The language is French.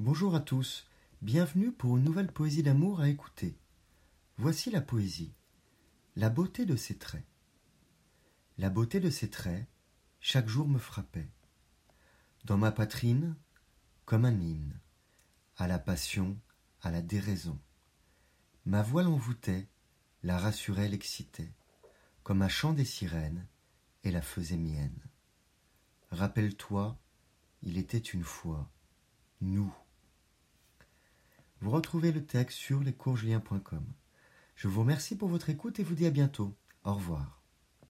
Bonjour à tous, bienvenue pour une nouvelle poésie d'amour à écouter. Voici la poésie. La beauté de ses traits. La beauté de ses traits, chaque jour me frappait. Dans ma poitrine, comme un hymne, à la passion, à la déraison. Ma voix l'envoûtait, la rassurait, l'excitait, comme un chant des sirènes, et la faisait mienne. Rappelle-toi, il était une fois, nous. Retrouvez le texte sur lescoursjulien.com. Je vous remercie pour votre écoute et vous dis à bientôt. Au revoir.